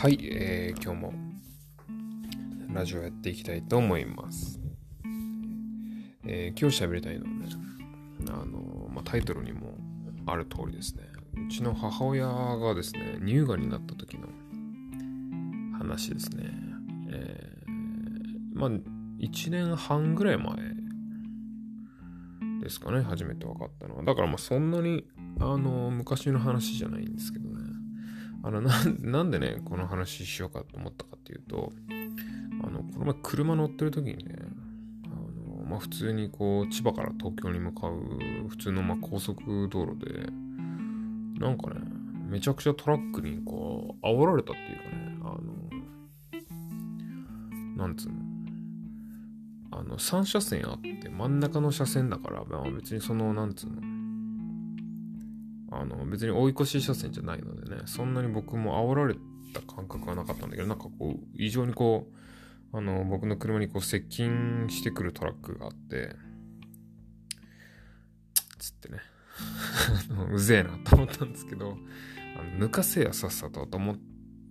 はい、えー、今日もラジオやっていきたいと思います。えー、今日喋りたいのはね、あの、まあ、タイトルにもある通りですね、うちの母親がですね、乳がんになった時の話ですね。えー、まあ、1年半ぐらい前ですかね、初めて分かったのは。だからまあそんなに、あの、昔の話じゃないんですけど。あの、なんでね、この話しようかと思ったかっていうと、あの、この前車乗ってる時にね、あの、まあ、普通にこう、千葉から東京に向かう普通のま高速道路で、なんかね、めちゃくちゃトラックにこう、煽られたっていうかね、あの、なんつうの、あの、3車線あって真ん中の車線だから、まあ、別にその、なんつうの、あの別に追い越し車線じゃないのでね、そんなに僕も煽られた感覚はなかったんだけど、なんかこう、異常にこう、あの、僕の車にこう接近してくるトラックがあって、つってね、うぜえなと思ったんですけど、あの抜かせやさっさとと思っ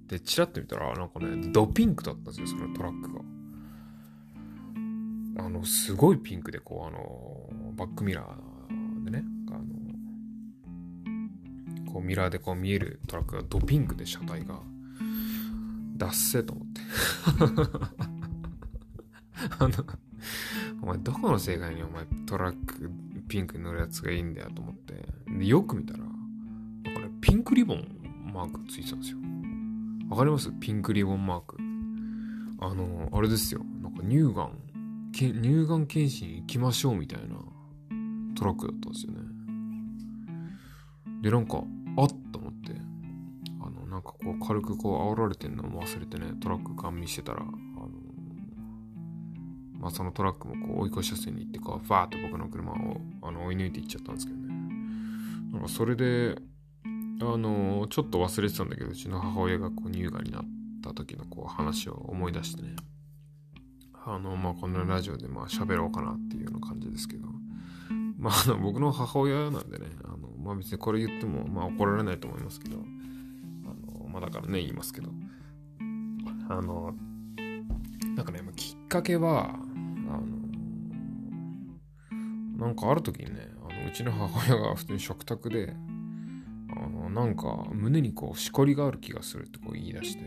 て、チラッと見たら、なんかね、ドピンクだったんですよ、そのトラックが。あの、すごいピンクで、こう、あの、バックミラーでね、こうミラーでこう見えるトラックがドピンクで車体が、ダッセと思って。あの、お前どこの世界にお前トラックピンクに乗るやつがいいんだよと思って。で、よく見たら、なんかね、ピンクリボンマークついてたんですよ。わかります？ピンクリボンマーク。あの、あれですよ。なんか乳がん、乳がん検診行きましょうみたいなトラックだったんですよね。で、なんか、あっと思って、あの、なんかこう軽くこう煽られてんのも忘れてね、トラックガン見してたら、あの、まあそのトラックもこう追い越し車線に行ってこう、ファーって僕の車をあの追い抜いていっちゃったんですけどね。なんかそれで、あの、ちょっと忘れてたんだけど、うちの母親がこう乳がんになった時のこう話を思い出してね。あの、まあ、こんなラジオでまあ喋ろうかなっていうような感じですけど、まあ、あの、僕の母親なんでね、あの、まあ別にこれ言っても、まあ怒られないと思いますけど、あの、まあだからね、言いますけど、あの、なんかね、きっかけは、あの、なんかある時にね、あのうちの母親が普通に食卓で、あの、なんか胸にこう、しこりがある気がするってこう言い出して、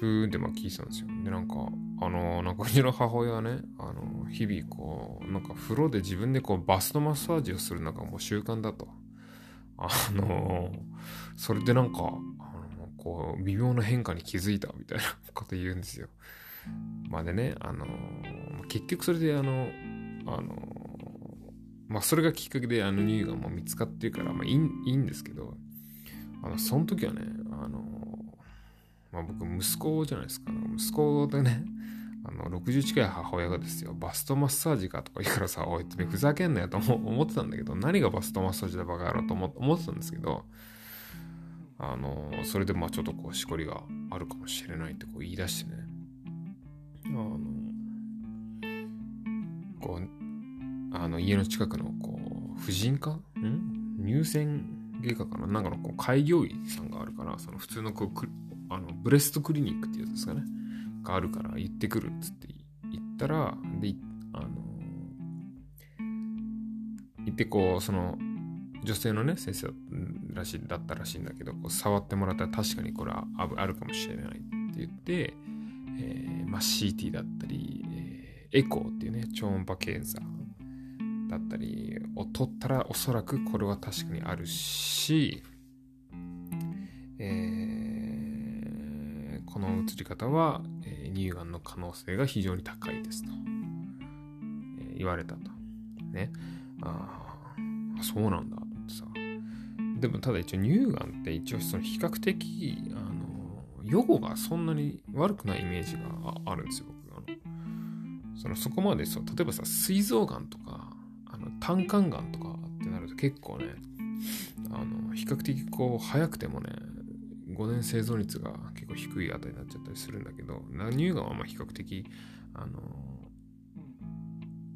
ふーんってまあ聞いてたんですよ。で、なんか、あの、なんかうちの母親はね、あの、日々こう、なんか風呂で自分でこうバストマッサージをするのがもう習慣だと。あの、それでなんか、あの、こう、微妙な変化に気づいたみたいなこと言うんですよ。まあでね、あの、結局それであの、あの、まあそれがきっかけであの乳がんも見つかってるから、まあいいいいんですけど、あの、その時はね、あの、まあ僕息子じゃないですか。息子でね、あの、60近い母親がですよ、バストマッサージかとか言うからさ、おい、ふざけんなよと思ってたんだけど、何がバストマッサージだバカ野郎と思ってたんですけど、あの、それでまあちょっとこう、しこりがあるかもしれないってこう言い出してね、あの、こう、あの、家の近くのこう、婦人科？ん？乳腺外科かな？なんかのこう開業医さんがあるから、その普通のこうあのブレストクリニックっていうやつですかね。があるから行ってくるっつって言ったら、で、あの、行ってこう、その、女性のね、先生らしいだったらしいんだけど、こう触ってもらったら確かにこれはあるかもしれないって言って、えー、まあ、CT だったり、えー、エコーっていうね、超音波検査だったりを取ったらおそらくこれは確かにあるし、えー、この移り方は、えー、乳がんの可能性が非常に高いですと、えー、言われたと。ね。ああ、そうなんだってさ。でもただ一応乳がんって一応その比較的、あの、予後がそんなに悪くないイメージがあるんですよ、僕。あのそのそこまでそう、例えばさ、膵臓がんとか、あの胆管がんとかってなると結構ね、あの、比較的こう、早くてもね、5年生存率が結構低いあたりになっちゃったりするんだけど、乳がんはま比較的、あの、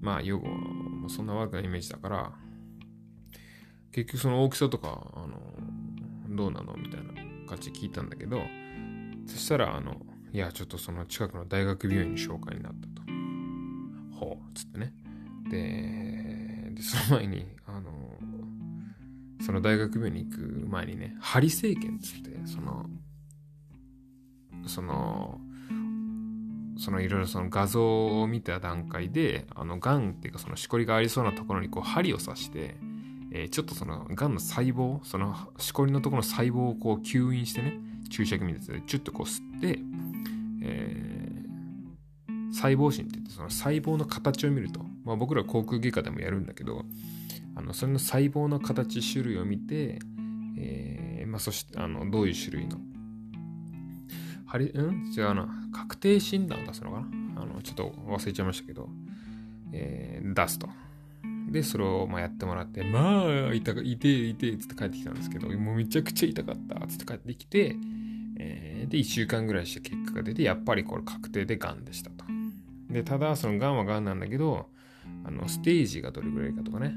まあ、予後もそんな悪くないイメージだから、結局その大きさとか、あの、どうなのみたいな感じで聞いたんだけど、そしたら、あの、いや、ちょっとその近くの大学病院に紹介になったと。ほう、つってね。で、でその前に、その大学病院に行く前にね、針生検つって、その、その、そのいろいろその画像を見た段階で、あの、癌っていうかそのしこりがありそうなところにこう針を刺して、えー、ちょっとその癌の細胞、そのしこりのところの細胞をこう吸引してね、注射器みたいでチュッとこう吸って、えー、細胞診って言ってその細胞の形を見ると、まあ、僕ら口腔外科でもやるんだけど、あのそれの細胞の形、種類を見て、えー、まあ、そしてあのどういう種類のはり、うん？違うな。確定診断を出すのかな？あの、ちょっと忘れちゃいましたけど、えー、出すと。で、それをまあやってもらって、まあ、痛か、痛い、痛い、つって帰ってきたんですけど、もうめちゃくちゃ痛かった、つって帰ってきて、えー、で、1週間ぐらいして結果が出て、やっぱりこれ確定で癌でしたと。で、ただ、その癌は癌なんだけど、あの、ステージがどれぐらいかとかね、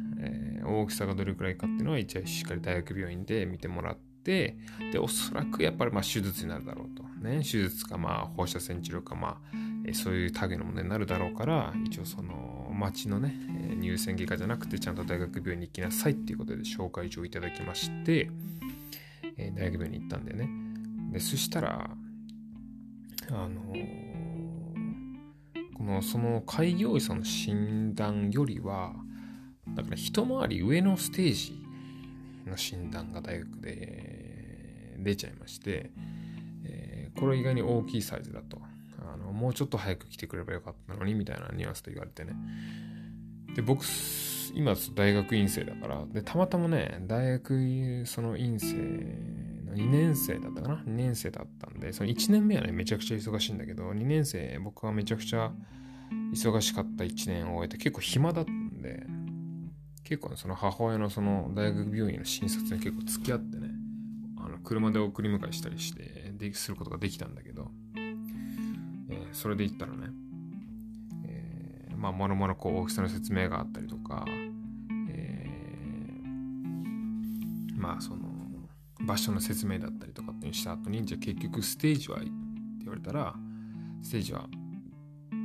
大きさがどれぐらいかっていうのは、一応しっかり大学病院で見てもらって、で、おそらくやっぱりまあ手術になるだろうと。ね、手術かまあ放射線治療かまあ、そういう類のものになるだろうから、一応その町のね、え乳腺外科じゃなくてちゃんと大学病院に行きなさいっていうことで紹介状いただきまして、え大学病院に行ったんだよね。で、そしたら、あのこのその開業医さんの診断よりは、だから一回り上のステージの診断が大学で出ちゃいまして、えー、これ意外に大きいサイズだと。あのもうちょっと早く来てくればよかったのにみたいなニュアンスと言われてね。で僕今大学院生だからでたまたまね大学その院生の2年生だったかな？2年生だったんでその1年目はねめちゃくちゃ忙しいんだけど2年生僕はめちゃくちゃ忙しかった1年を終えて結構暇だったんで結構、ね、その母親のその大学病院の診察に結構付き合ってね、あの車で送り迎えしたりしてですることができたんだけど、えー、それで言ったらね、えー、まあ、もろもろこう大きさの説明があったりとか、えー、まあ、その、場所の説明だったりとかってした後に、じゃあ結局ステージはって言われたら、ステージは、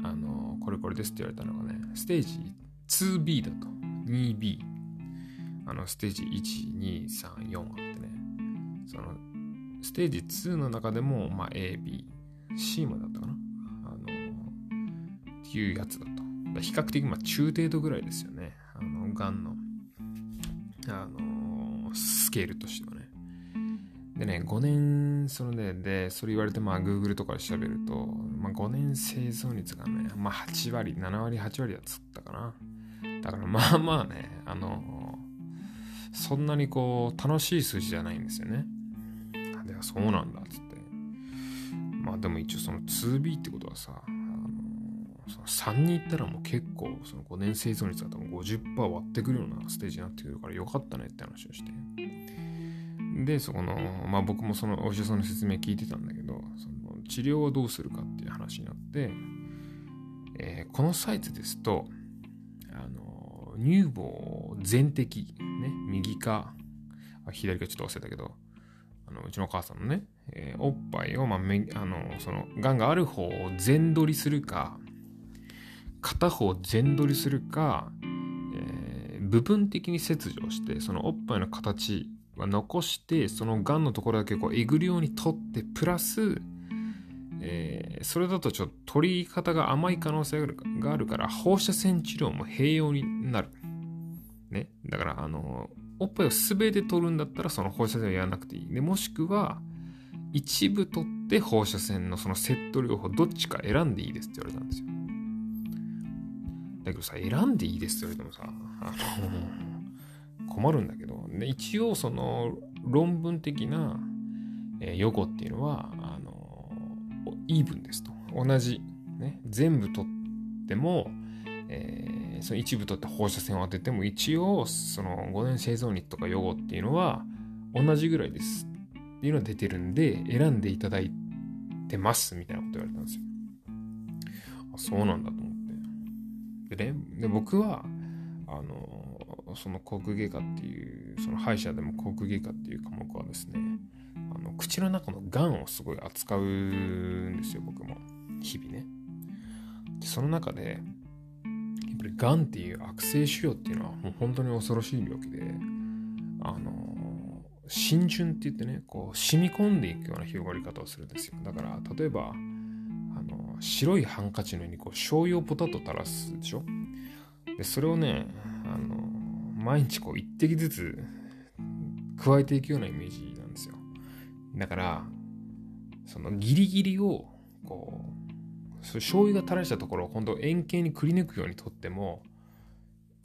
あの、これこれですって言われたのがね、ステージ 2B だと。2B あのステージ1234あってね。そのステージ2の中でも、まあ、ABC までだったかな。あのっていうやつだと比較的まあ中程度ぐらいですよね。あのがんの。あのスケールとしてはね。でね、5年、そのね、で、それ言われて、まあ、Google とかで調べると、まあ、5年生存率がね、まあ、8割、7割、8割はつったかな。だからまあまあね、あの、そんなにこう、楽しい数字じゃないんですよね。あでは、そうなんだ、つって。まあでも一応その 2B ってことはさ、あのその3に行ったらもう結構、その5年生存率が多分50%割ってくるようなステージになってくるからよかったねって話をして。で、そこの、まあ僕もそのお医者さんの説明聞いてたんだけど、その治療をどうするかっていう話になって、えー、このサイズですと、あの乳房全摘、ね、右か、左かちょっと忘れたけど、あのうちのお母さんのね、えー、おっぱいを、まあ、めあのその、がんがある方を全取りするか、片方全取りするか、えー、部分的に切除して、そのおっぱいの形は残して、そのがんのところだけこうえぐるように取って、プラス、えー、それだとちょっと取り方が甘い可能性があるから放射線治療も併用になる。ね。だから、あの、おっぱいを全て取るんだったらその放射線をやらなくていい。で、もしくは、一部取って放射線のそのセット療法どっちか選んでいいですって言われたんですよ。だけどさ、選んでいいですって言われてもさ、あの、困るんだけど、ね、一応その論文的な、えー、予後っていうのは、イーブンですと。同じ、ね、全部取っても、えー、その一部取って放射線を当てても一応その5年生存率とか予後っていうのは同じぐらいですっていうのが出てるんで選んでいただいてますみたいなこと言われたんですよ。そうなんだと思って。でね、で僕はあのその口腔外科っていうその歯医者でも口腔外科っていう科目はですね口の中のがんをすごい扱うんですよ、僕も。日々ね。でその中で、やっぱりがんっていう悪性腫瘍っていうのはもう本当に恐ろしい病気で、あの、浸潤って言ってね、こう染み込んでいくような広がり方をするんですよ。だから、例えば、あの、白いハンカチの上にこう醤油をポタッと垂らすでしょ？で、それをね、あの、毎日こう一滴ずつ加えていくようなイメージ。だから、そのギリギリを、こう、そ醤油が垂らしたところを今度円形にくり抜くようにとっても、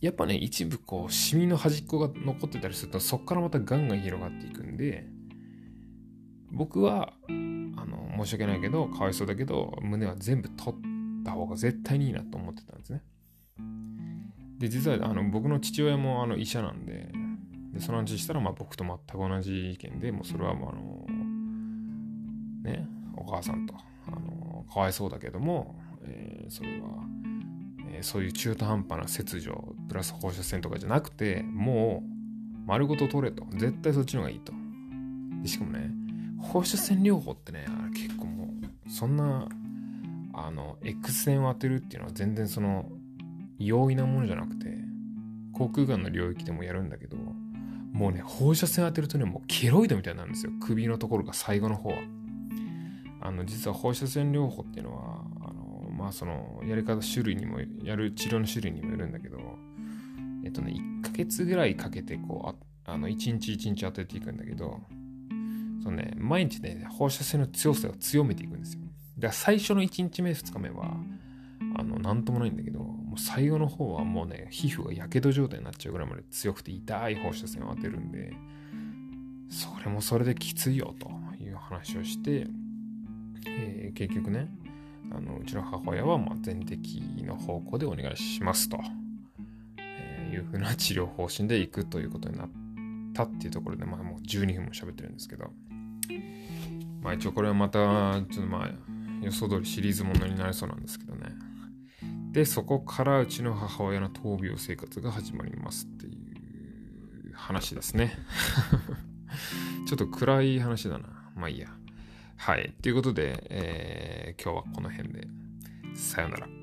やっぱね、一部こう、シミの端っこが残ってたりすると、そこからまたガンガン広がっていくんで、僕は、あの、申し訳ないけど、かわいそうだけど、胸は全部取った方が絶対にいいなと思ってたんですね。で、実は、あの、僕の父親もあの医者なんで、でその話したら、まあ僕と全く同じ意見で、もうそれはもうあの、ね、お母さんと、あの、かわいそうだけども、えー、それは、えー、そういう中途半端な切除、プラス放射線とかじゃなくて、もう、丸ごと取れと。絶対そっちの方がいいと。でしかもね、放射線療法ってね、結構もう、そんな、あの、X 線を当てるっていうのは全然その、容易なものじゃなくて、航空がんの領域でもやるんだけど、もうね、放射線当てるとね、もうケロイドみたいになるんですよ。首のところが最後の方は。あの、実は放射線療法っていうのは、あの、まあその、やり方種類にも、やる治療の種類にもよるんだけど、えっとね、1ヶ月ぐらいかけて、こう、あの、1日1日当てていくんだけど、そのね、毎日ね、放射線の強さを強めていくんですよ。だから最初の1日目、2日目は、あの、なんともないんだけど、もう最後の方はもうね、皮膚がやけど状態になっちゃうぐらいまで強くて痛い放射線を当てるんで、それもそれできついよという話をして、えー、結局ね、あのうちの母親はま全摘の方向でお願いしますと、えー、いうふうな治療方針で行くということになったっていうところで、まあもう12分も喋ってるんですけど、まあ一応これはまた、ちょっとまあ予想通りシリーズものになりそうなんですけどね。で、そこからうちの母親の闘病生活が始まりますっていう話ですね。ちょっと暗い話だな。まあいいや。はい。ということで、えー、今日はこの辺で。さよなら。